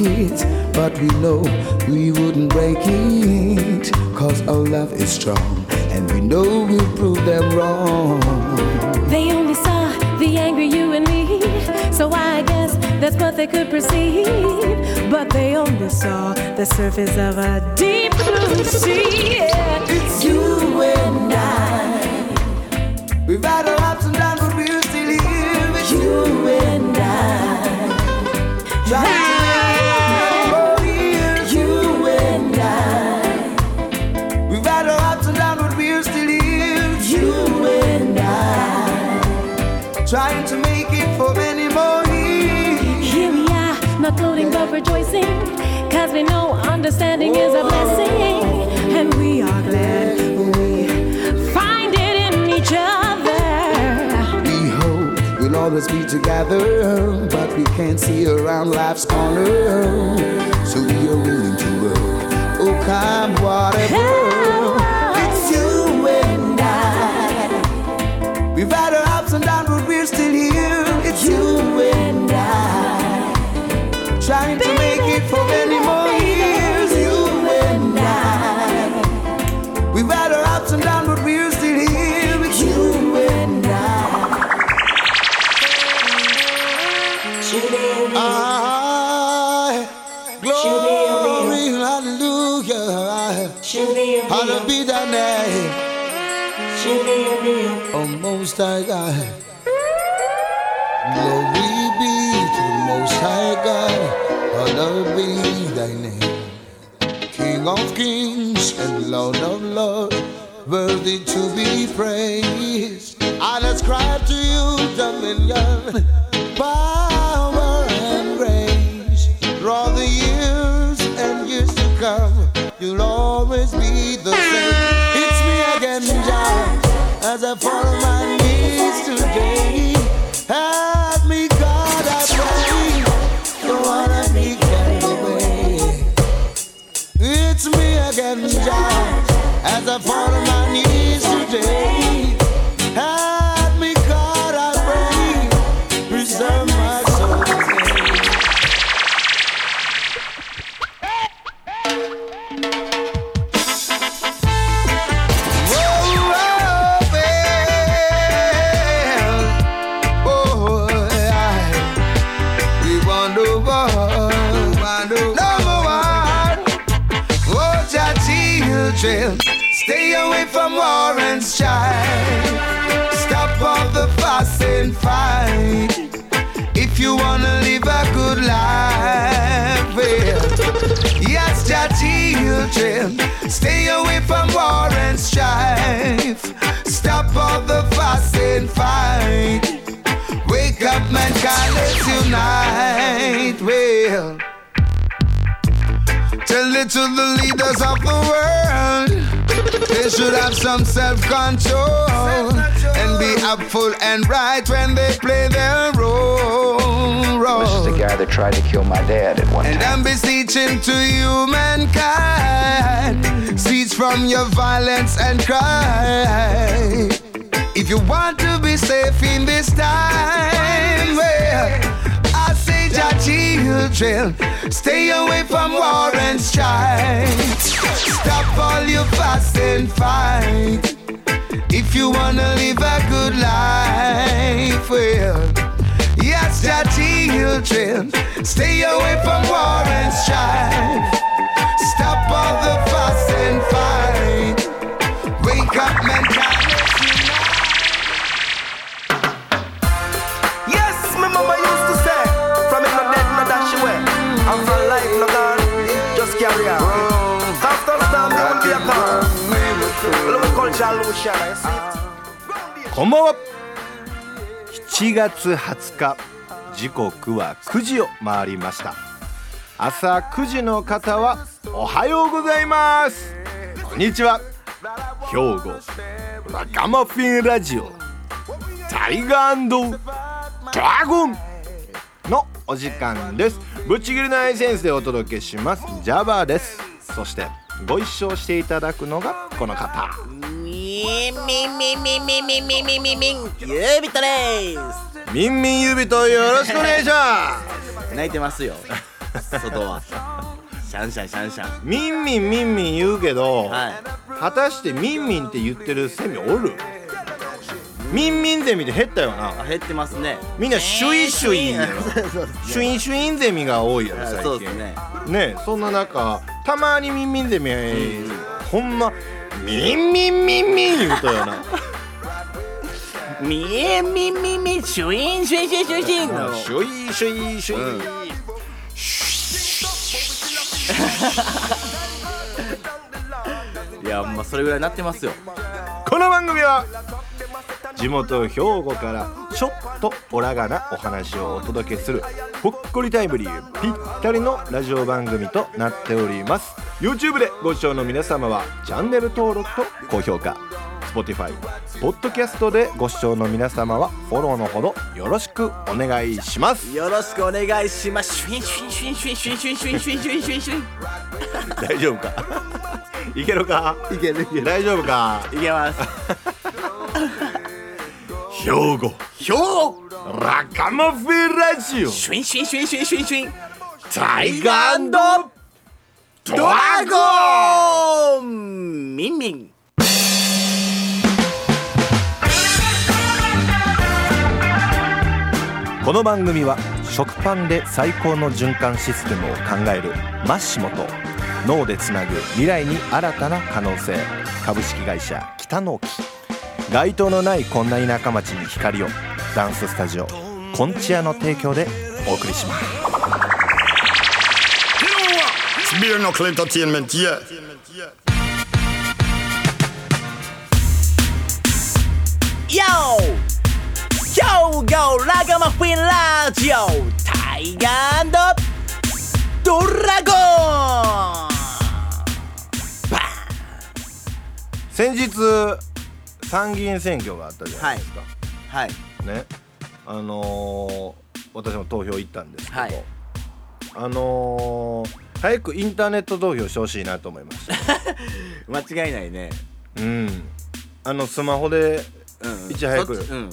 it, but we know we wouldn't break it. Cause our love is strong, and we know we'll prove them wrong. They only saw the angry you and me, so I guess that's what they could perceive. But they only saw the surface of a deep blue sea. Yeah. It's you and I. cause we know understanding is a blessing. And we are glad we find it in each other. We hope we'll always be together, but we can't see around life's corner. So we are willing to work. Oh, come whatever. It's you and I. We've had our ups and downs, but we're still here. It's you and I. Trying Hallowed be thy name, O Most High God. Glory be to the Most High God. Hallowed be thy name, King of kings and Lord of lords, worthy to be praised. I ascribe to you dominion, power, wonderful. Stay away from war and strife. Stop all the fuss and fight. Wake up, mankind, let's unite. Well. Tell it to the leaders of the world. They should have some self-control and be upful and right when they play their role. This is the guy that tried to kill my dad at one And time. And I'm beseeching to you, mankind, cease from your violence and crime. If you want to be safe in this time, well, I say, your children, stay away from war and strife. Stop all your fuss and fight. If you wanna live a good life, well, yes, your children, stay away from war and strife. Stop all the fuss こんばんは。7月20日時刻は9時を回りました。朝9時の方はおはようございます。こんにちは。兵庫ラガマフィンラジオタイガードラゴンのお時間です。ぶっちぎりのアイセンスでお届けします。ジャバです。そしてご一緒していただくのがこの方。みんみんみんみんみんみんみんみんみんみんゆびとですミンミン指とよろしくお願いします泣いてますよ外はシャンシャンシャンシャンすミンミンミンミン言うけど、はい果たしてミンミンって言ってるセミおるミンミンゼミで減ったよな減ってますねみんなシュイシュイやろシュインシュインゼミが多いやろ最近そうですねねそんな中たまにミンミンゼミ、うんほんまミンミンミンミン言うとよな。みんみんみんみんシュインシュインシュインシュインシュインのシュイシュイシュイ、うんいやまあそれぐらいなってますよこの番組は地元兵庫からちょっとオラがなお話をお届けするほっこりタイムリーぴったりのラジオ番組となっております YouTube でご視聴の皆様はチャンネル登録と高評価。Spotify、ポッドキャストでご視聴の皆様はフォローのほどよろしくお願いします。よろしくお願いします。シュインシュインシュインシュインシュインシュインシュインシュインシュインシュインシュイン 大丈夫か？いけるか？いけるいける。大丈夫か？いけます。兵庫。ひょうラカマフェラジオ。シュインシュインシュインシュインシュインシュイン。タイガードラゴンミンミン。この番組は食パンで最高の循環システムを考えるマッシモと脳でつなぐ未来に新たな可能性株式会社北の木。街灯のないこんな田舎町に光を。ダンススタジオコンチアの提供でお送りします。Beer Knuckle Entertainment, yeah. YO! 兵庫ラガマフィンラジオタイガードラゴンバ先日参議院選挙があったじゃないですか、はい。ね。あのー私も投票行ったんですけど、はい。あのー早くインターネット投票してほしいなと思いました 間違いないね。うん。あのスマホでうん。いち早くそっちうん。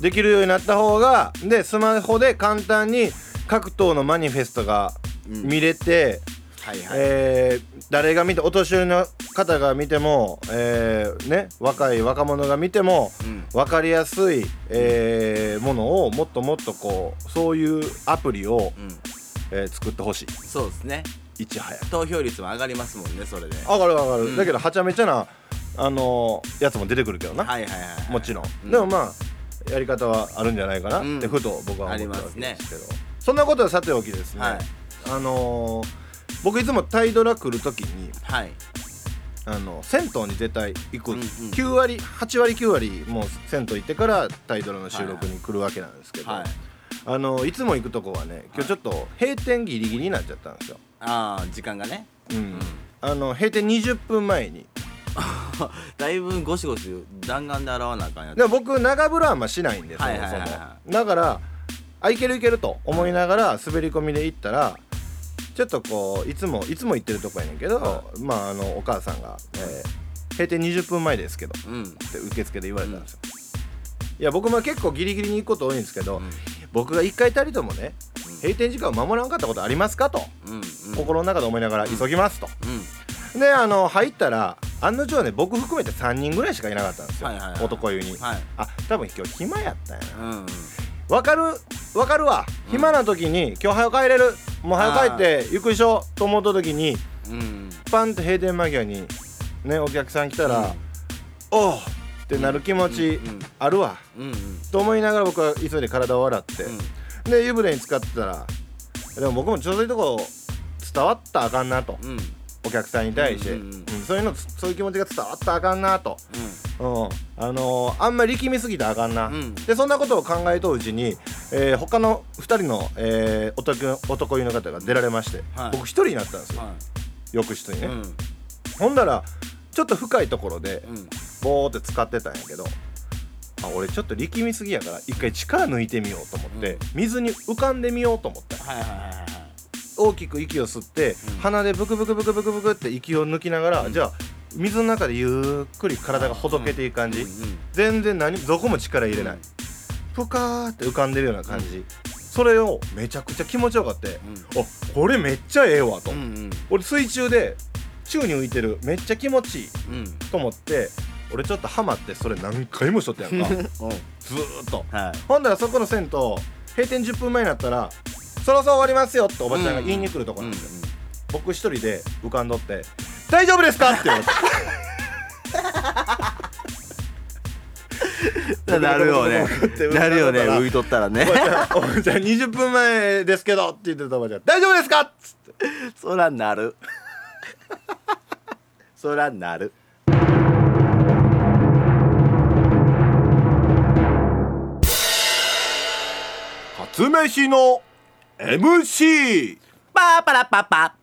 できるようになった方がでスマホで簡単に各党のマニフェストが見れて、はいはい、えー誰が見てお年寄りの方が見ても、えーね、若い若者が見てもうん。分かりやすい、えーものをもっともっとこうそういうアプリを、うんえー作ってほしい。そうですね。いち早く。投票率も上がりますもんねそれで。上がる上がる、うん。だけどはちゃめちゃなあのーやつも出てくるけどな、はいはいはいもちろん、うん。でもまあやり方はあるんじゃないかなうん。ってふと僕は思ったわけですけど、そんなことはさておきですね、はい。あのー僕いつもタイドラ来る時にはい。あの銭湯に絶対行く、うんうん9割8割9割もう銭湯行ってからタイドラの収録に来るわけなんですけど、はいあのいつも行くとこはね今日ちょっと閉店ギリギリになっちゃったんですよ、ああ時間がね。うん。あの閉店20分前に。だいぶゴシゴシ弾丸で洗わなあかんやつ。でも僕長風呂はあんましないんでそもはいはいそもはいはだからあいけるいけると思いながら滑り込みで行ったらちょっとこういつもいつも行ってるとこやねんけど、まああのお母さんが、えー閉店20分前ですけど」うん。って受付で言われたんですよ、いや僕も結構ギリギリに行くこと多いんですけど、ん僕が一回たりともね閉店時間を守らんかったことありますかと、うんうん。心の中で思いながら急ぎますと、うん。であの入ったら案の定ね僕含めて3人ぐらいしかいなかったんですよ、はいはいはい男湯に、はい。あ多分今日暇やったんやな。うんうん。わかるわかるわ。暇な時に今日早く帰れる。もう早く帰ってゆっくりしようと思った時にうんパンって閉店間際にねお客さん来たら、おうってなる気持ちうんうんあるわ、うんうん。と思いながら僕は急いで体を洗って、で湯船に浸かってたらでも僕もちょうどいいとこ伝わったらあかんなと、うん。うんお客さんに対して、うんうんうん。うんそういうのそういう気持ちが伝わったらあかんなと。うん、あのーあんまり力みすぎたらあかんな、ん。でそんなことを考えとううちに、えー他の2人の、えー男男湯の方が出られまして、はい。僕1人になったんですよ、は浴室にね、いうん。ほんだらちょっと深いところでうんボーって使ってたんやけどあ俺ちょっと力みすぎやから一回力抜いてみようと思って、水に浮かんでみようと思った。はいはいはいはい大きく息を吸って、鼻でブクブクブクブクブクって息を抜きながら、じゃあ水の中でゆっくり体がほどけていく感じ、全然何どこも力入れない、ふかーって浮かんでるような感じ、それをめちゃくちゃ気持ちよかって、あこれめっちゃええわと、うんうん。俺水中で宙に浮いてるめっちゃ気持ちいいうん。と思って俺ちょっとハマってそれ何回もしとったやんか。ずーっと。はい。ほんだらそこの銭湯閉店10分前になったらそろそろ終わりますよっておばちゃんが言いに来るとこなんですよ、僕一人で浮かんどって「大丈夫ですか?」って言われてなるよね。なるよね。浮いとったらね。おばちゃん20分前ですけどって言ってたおばちゃん「大丈夫ですか?」っつって。そらなる。そらなる飯の MC パーパラパパ。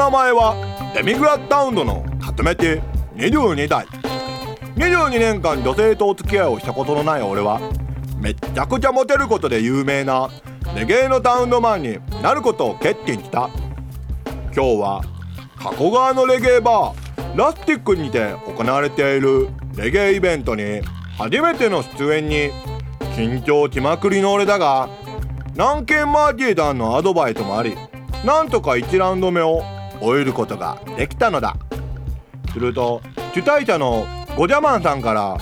名前はデミグラッタウンドの勝めて22代。22年間女性とお付き合いをしたことのない俺はめっちゃくちゃモテることで有名なレゲエのタウンドマンになることを決心した。今日は加古川のレゲエバーラスティックにて行われているレゲエイベントに初めての出演に緊張気まくりの俺だが南県マーティーダンのアドバイスもありなんとか1ラウンド目を終えることができたのだ。すると主催者のゴジャマンさんから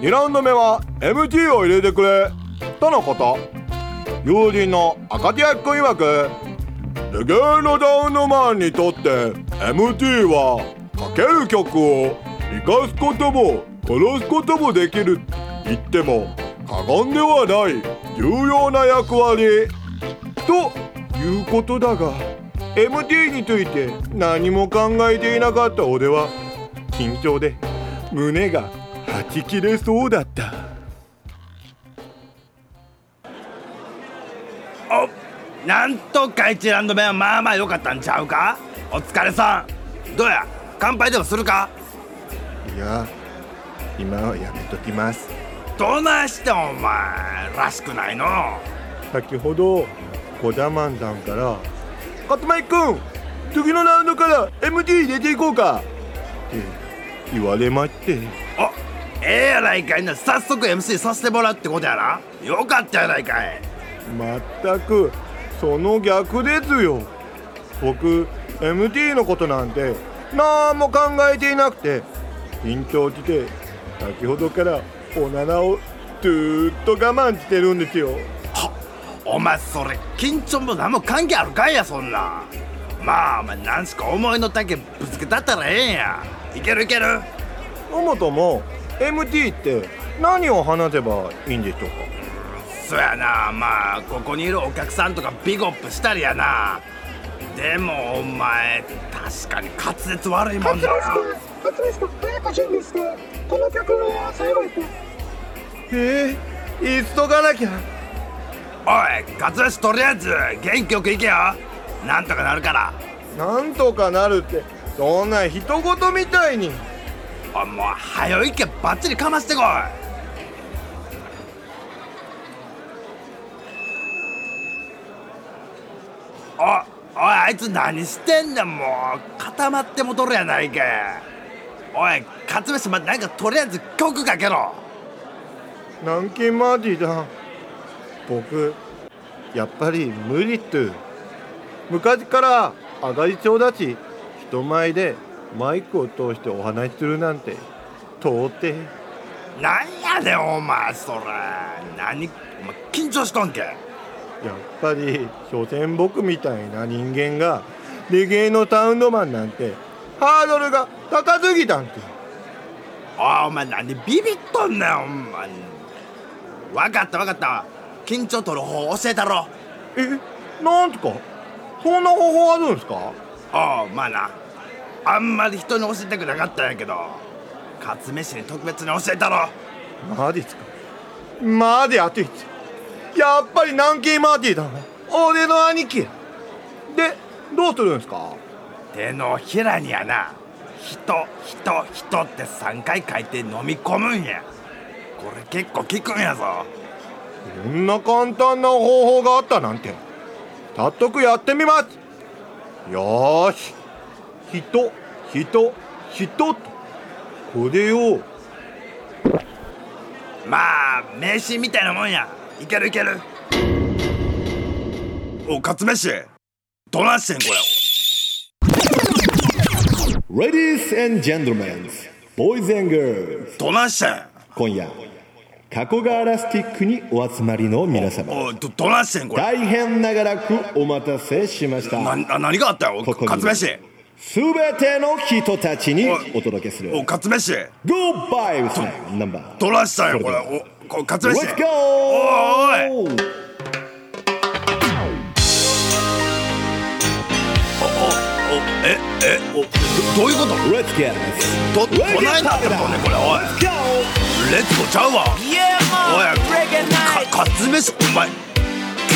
2ラウンド目は MT を入れてくれとのこと。友人の赤手役君曰くレゲエのダウンドマンにとって MT はかける曲を生かすことも殺すこともできる言っても過言ではない重要な役割。ということだが MT について何も考えていなかった俺は緊張で胸がはち切れそうだった。なんとか1ラウンド目はまあまあ良かったんちゃうか？お疲れさん。どうや？乾杯でもするか？いや今はやめときます。どないしてお前。らしくないの。先ほどゴジャマンさんから「カットマイ君次のラウンドから MT 入れていこうか」って言われまして。あええやないかいな。早速 MC させてもらうってことやな。よかったやないかい。全くその逆ですよ。僕 MT のことなんて何も考えていなくて緊張して先ほどからおならをずーっと我慢してるんですよお前それ緊張も何も関係あるかいやそんな。まあお前何しか思いの丈ぶつけたったらええんや。いけるいける。そもそも MT って何を話せばいいんでしょうか？そやな。まあここにいるお客さんとかビゴップしたりやな。でもお前確かに滑舌悪いもんな。ええ急がなきゃおい滑舌とりあえず元気よくいけよ。なんとかなるから。なんとかなるってそんな人事みたいに。おいもう早よいけバッチリかましてこい。おおいあいつ何してんねんもう。固まってもとるやないか。おい勝飯まなんかとりあえず曲かけろ。南京マーティだ僕やっぱり無理っと昔から上がり症だし人前でマイクを通してお話しするなんて到底。なんやねんお前それ。何お前緊張しとんけ。やっぱり所詮僕みたいな人間がレゲエのサウンドマンなんてハードルが高すぎたんて。あお前何ビビっとんねんお前。分かった分かった緊張取る方教えたろえなんすか。そんな方法あるんすか？ああまあなあんまり人に教えたくなかったんやけどカツ飯に特別に教えたろマジっすか？マジあてやっぱり南京マーティーだ？な俺の兄貴や。でどうするんすか？手のひらにやな人人人って3回書いて飲み込むんや。これ結構効くんやぞこんな簡単な方法があったなんて。早速やってみます。よーし。人人人と。これを。まあ名刺みたいなもんや。いけるいける。おカツ飯。どないしてんこれ。Ladies and gentlemen, boys and girls どないしてん。今夜加古川ラスティックにお集まりの皆様。おいどどないしてんこれ？大変長らくお待たせしました。なな何があったよ？ここに。カツ飯すべての人たちにお届けする。おカツ飯 Goodbye with my number どないしたんよこれ？おこカツ飯 Let's go! おいおええおどどういうこと？どどないなってんのねこれおい Let's go! レッツゴーち？ゃうわおいか night カツ飯お前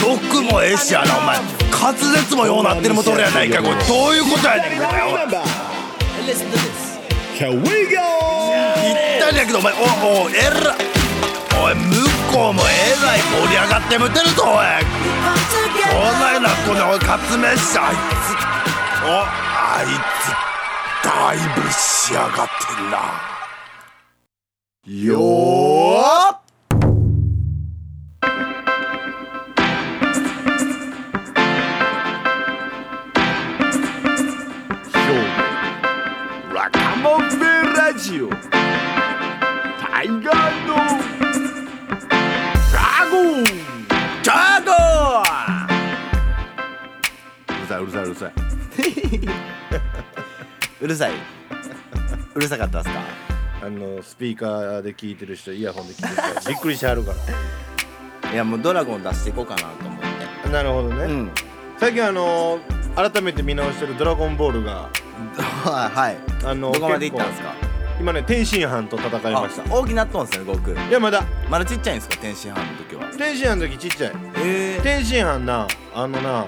曲もええしやなお前滑舌もようなってるもとるやないかこれどういうことやねんこれおいったりやけどお前おおえらおい向こうもえらい盛り上がってもてるぞおいこないなこのおいカツ飯あいつおあいつだいぶ仕上がってんな。よーっ。ラカモンベラジオ。タイガーのラゴン。ジャゴうるさいうるさいうるさい。うるさい。うるさかったっすか？あのスピーカーで聞いてる人イヤホンで聞いてる人 びっくりしてはるかいやもうドラゴン出していこうかなと思って。らなるほどね、うん。最近あの改めて見直してる「ドラゴンボールが」はいあのどこまで行ったんですか？今ね天津飯と戦いました。あ大きなっとんすね悟空。いやまだ。まだちっちゃいんですか？天津飯の時は。天津飯の時ちっちゃい。ええ天津飯なあのな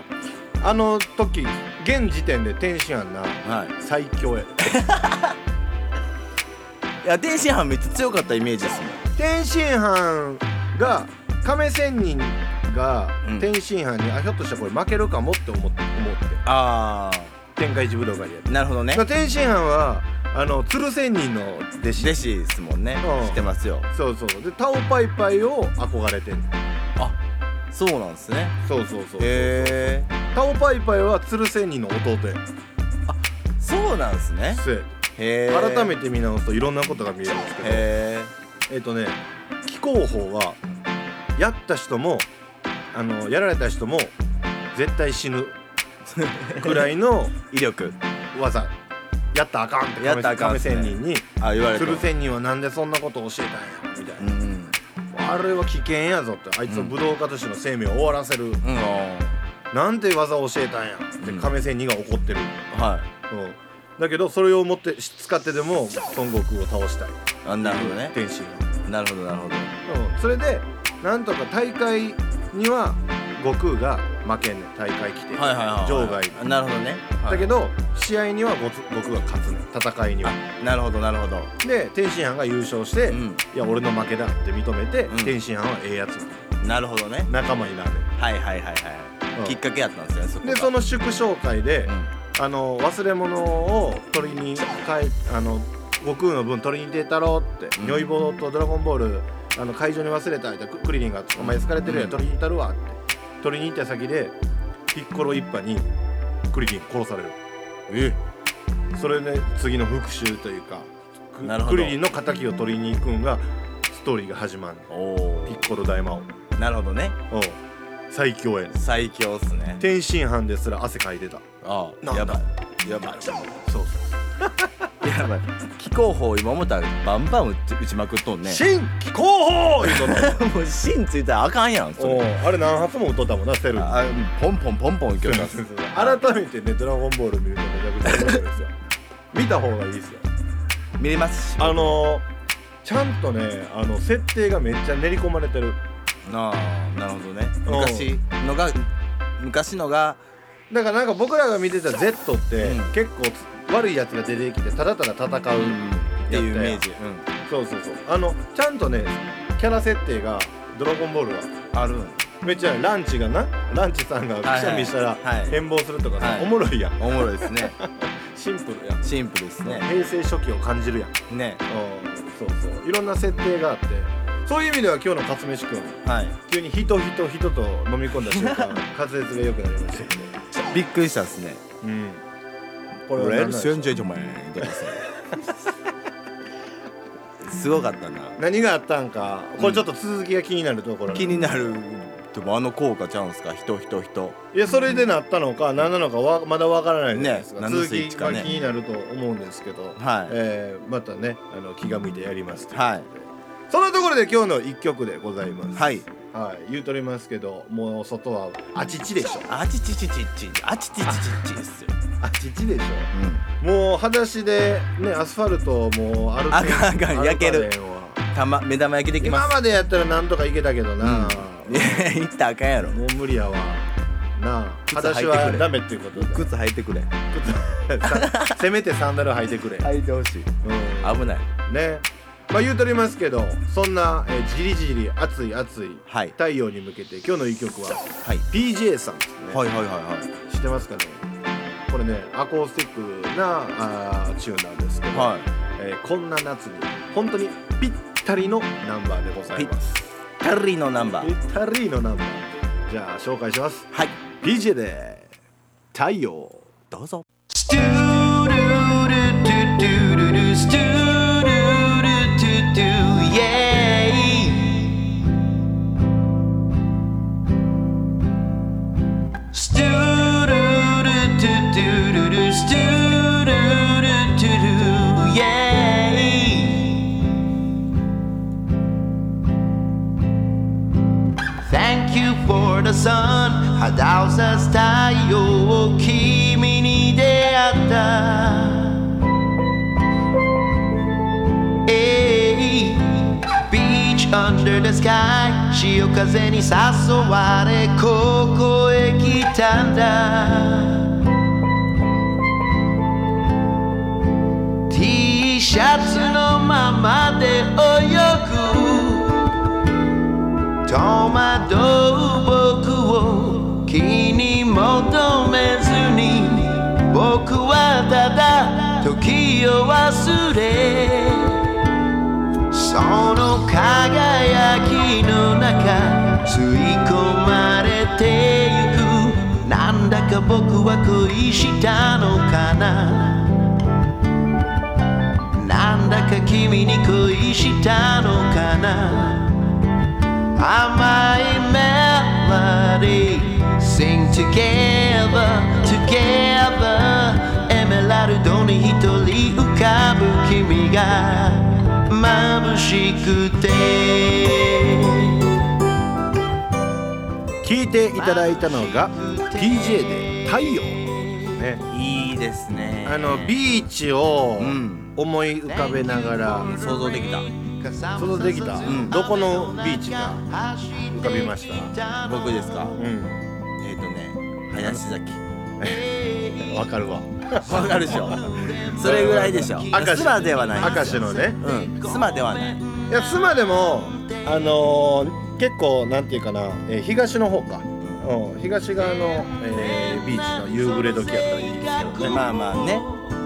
あの時現時点で天津飯なはい。最強や。いや天津飯めっちゃ強かったイメージですもん天津飯が亀仙人がうん。天津飯に、あひょっとしたらこれ負けるかもって思って思って。あ天下一武道会でやって。あなるほどね。まあ天津飯はあの鶴仙人の弟子。弟子ですもんね。うん。知ってますよ。そうそう。でタオパイパイを憧れてんの。そうなんですね。そうそうそうへえタオパイパイは鶴仙人の弟や。そうなんですね。そうや。へえ改めて見直すといろんなことが見えるんですけど。へえっ、とね気候法はやった人もあのやられた人も絶対死ぬ くらいのえ威力。技。やったらあかんってやったらあかん亀っすね。仙人にあ言われた鶴仙人はなんでそんなことを教えたんやみたいうん。な、あれは危険やぞって。あいつの武道家としての生命を終わらせる、うんなんて技を教えたんやってうん。亀仙人が怒ってる、はうん。だけどそれを持って使ってでも孫悟空を倒したい。いあなるほどね。天心なるほどなるほど。うん。それでなんとか大会には悟空が負けんねん。大会来て、はいはいはい場外あなるほどね。だけど試合には悟悟空が勝つねん。戦いには。なるほどなるほど。で天津飯が優勝して、うん。いや俺の負けだって認めて、うん。天津飯はええやつ。なるほどね。仲間になる。ねはいはいはいはい。うんきっかけやったんですよねそでその祝勝会で、うんあの忘れ物を取りに帰あの悟空の分取りに出たろって、うん。如意棒とドラゴンボールあの会場に忘れたってククリリンが「お前疲れてるやんうん。取りに行ったるわ」って。取りに行った先でピッコロ一派にクリリン殺される。えそれで次の復讐というかクリリンの敵を取りに行くんがストーリーが始まるピッコロ大魔王。おなるほどね。う。ん最強やねん。最強っすね。天津飯ですら汗かいてた。あなんだ？やばい。やばい。そうそう。やばい。気候法今思ったらバンバン打ち打ちまくっとんね。新気候法言うとった。もう芯ついたらあかんやんそおうれあれ何発も打っとったもんなセルに。あポンポンポンポンいけるな。改めてね「ドラゴンボール」見るとめちゃくちゃ面白いですよ。見た方がいいですよ。見れますし。あのー、ちゃんとねあの設定がめっちゃ練り込まれてるああなるほどね。うん。昔のが昔のがだからなんか僕らが見てた Z って、うん結構悪いやつが出てきてただただ戦うっていうイメージ、そうそうそう。あのちゃんとねキャラ設定が「ドラゴンボール」はうん、あるんめっちゃランチがなランチさんがくしゃみしたらはい。変貌するとかさ、はい。おもろいやん。おもろいですね。シンプルやん。シンプルですね。平成初期を感じるやん。ね。うん。そうそう。いろんな設定があってそういう意味では今日の勝飯くんはい。急に人人人と飲み込んだ瞬間 滑舌が良くなりましたびっくりしたっすね。うん。これは何でしょうセンジェントマンとかさ すごかったな。何があったんかこれちょっと続きが気になるところなんで。気になるでもあの効果ちゃうんすか？人人人。いやそれでなったのか何なのかはまだわからないですか、ね続きが気になると思うんですけど、はい。えーまたねあの気が向いてやりますという。はいそんなところで今日の一曲でございます。はい。はい、言うとりますけどもう外はあちちでしょ。あちちちちちあちちちちちですよ。あちちでしょ。もう裸足でねアスファルトをもう歩あかんあかん。焼ける。たま目玉焼きでき今ます。までやったらなんとかいけたけどな、いや言ったらあかんやろ。もう無理やわ。なあ靴裸足はダメっていうことで。靴履いてくれ。させめてサンダル履いてくれ、履いてほしい。うん。危ない。ねまあ言うとりますけどそんな、えー、じりじり熱い熱いはい。太陽に向けて今日の一曲ははい。PJ さんですね、はいはいはいはい。知ってますかね？これねアコースティックなあーチューンなんですけど、はい。えーこんな夏に本当にぴったりのナンバーでございます。タリのナンバぴっーたりのナンバー。じゃあ紹介します。はい。PJ で太陽。どうぞ。肌めずに僕はただ時を忘れその輝きの中吸い込まれてゆく。なんだか僕は恋したのかな。なんだか君に恋したのかな。甘いメロディー Sing together, together. エメラルドに一人浮かぶ君が眩しくて聞いていただいたのが PJ で太陽。ね。いいですね。あのビーチをうん。思い浮かべながら。想像できた。想像できた、ん。どこのビーチが浮かびました？僕ですか？うん林崎。わかるわ。わかるでしょ。それぐらいでしょ。明石スマではない。明石のね。うん。スマではない。いや妻でもあのー結構なんていうかな、えー東の方か、うん、東側の、えービーチの夕暮れ時やったらいいですけどね、まあまあね。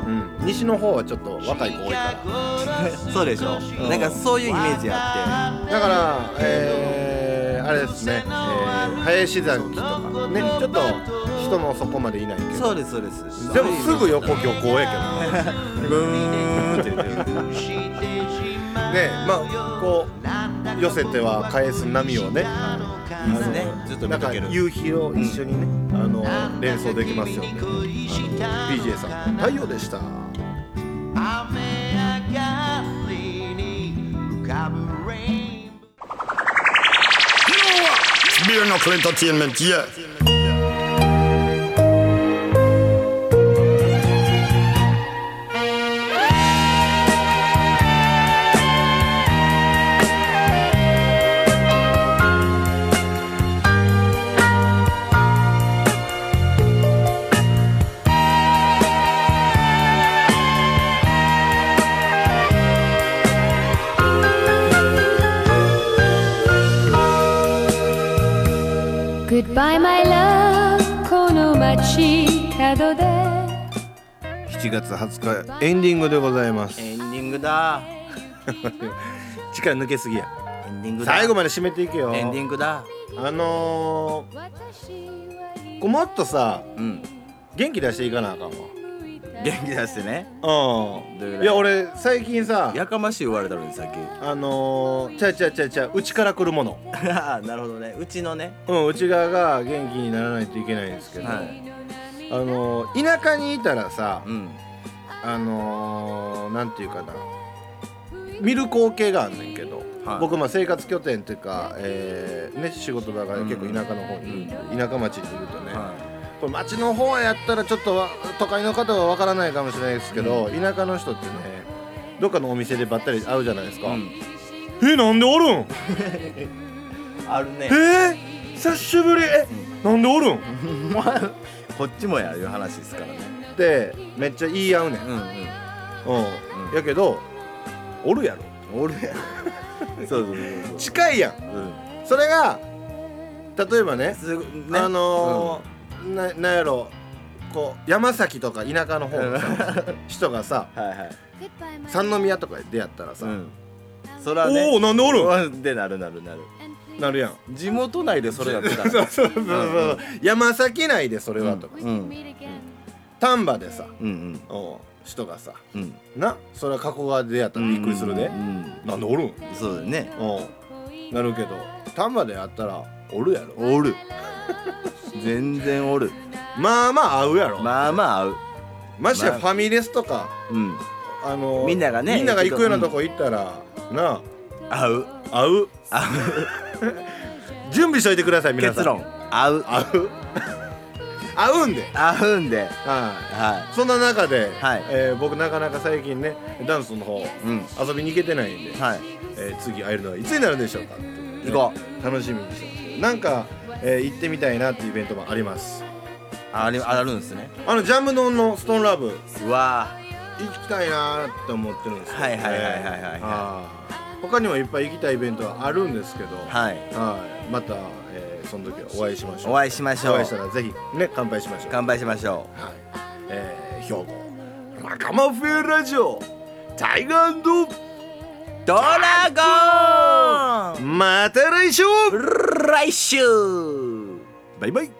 うん、西の方はちょっと若い子多いから。そうでしょ。なんかそういうイメージあだから、えーあれですね、えー林崎とかねちょっと人もそこまでいないけど。そうですそうです。でもすぐ横漁港やけどね。ブーンって言ってる。ねまあこう寄せては返す波をね。いいですね。ずっとなんか見とける夕日を一緒にね、あの連想できますよね。あの PJ さん。太陽でした。雨上がりに浮かぶ Beer knuckle entertainment, yeah. Goodbye, my love. この街角で。7月20日エンディングでございます。エンディングだ。力抜けすぎや。エンディングだ。最後まで締めていけよ。エンディングだ。あのー、こうもっとさうん。元気出していかなあかんわ元気出してね。うん。いや俺最近さやかましい言われたのにさっき。あのー、ちゃうちゃうちゃうちゃううちから来るもの。あ なるほどね。うちのね。うん内側が元気にならないといけないんですけど、はい。あのー、田舎にいたらさうん。あのー、なんていうかな。見る光景があんねんけど、はい。僕まあ生活拠点っていうか、えーね、仕事場が結構田舎の方にいる、田舎町にいるとね、はこれ町の方やったらちょっとわ都会の方はわからないかもしれないですけど、田舎の人ってねどっかのお店でばったり会うじゃないですか、いうん。えなんでおるん？あるね。えー、久しぶり。えなんでおるん？っ こっちもやいう話ですからね。てめっちゃ言い合うねん、うんうん。うん。やけどおるやろ。おるやん そうそうそうそう。近いやん。うん。それが例えばねね。あのーななんやろこう山崎とか田舎の方のさ人がさはいはい。三宮とかで出会ったらさ、うん。そらね。おおなんでおるん？うんでなるなるなる。なるやん。地元内でそれだったら。そうそうそうそう、山崎内でそれはとか、うん丹波でさうんおう人がさうんうんなそれは加古川で出会ったらびっくりするで、うんなんでおるんそうだよねおうなるけど丹波で会ったらおるやろおる全然おる。まあまあ会うやろ、ままあまあ合う。まあしてやファミレスとかうん。あのみんながねみんなが行くようなとこ行ったら、なあ。合う。会う。合う。準備しといてください皆さん。結論。合う。会う。会うんで。合うんで。はい。はそんな中で、はい。えー僕なかなか最近ねダンスの方いうん。遊びに行けてないんで、はい。えー次会えるのはいつになるんでしょうか行こ楽しみにしてますけど。なんか、えー行ってみたいなっていうイベントもあります。あれあるんですね。あのジャムドンのストーンラブ。うわ行きたいなーって思ってるんですよ、はいはいはいはいはいあー。他にもいっぱい行きたいイベントはあるんですけど。はい。はい。また、えーその時はお会いしましょう。お会いしましょう。お会いしたらぜひね乾杯しましょう。乾杯しましょはい、えー、兵庫仲間フェラジオ。タイガーうドラゴン。また来週。来週。バイバイ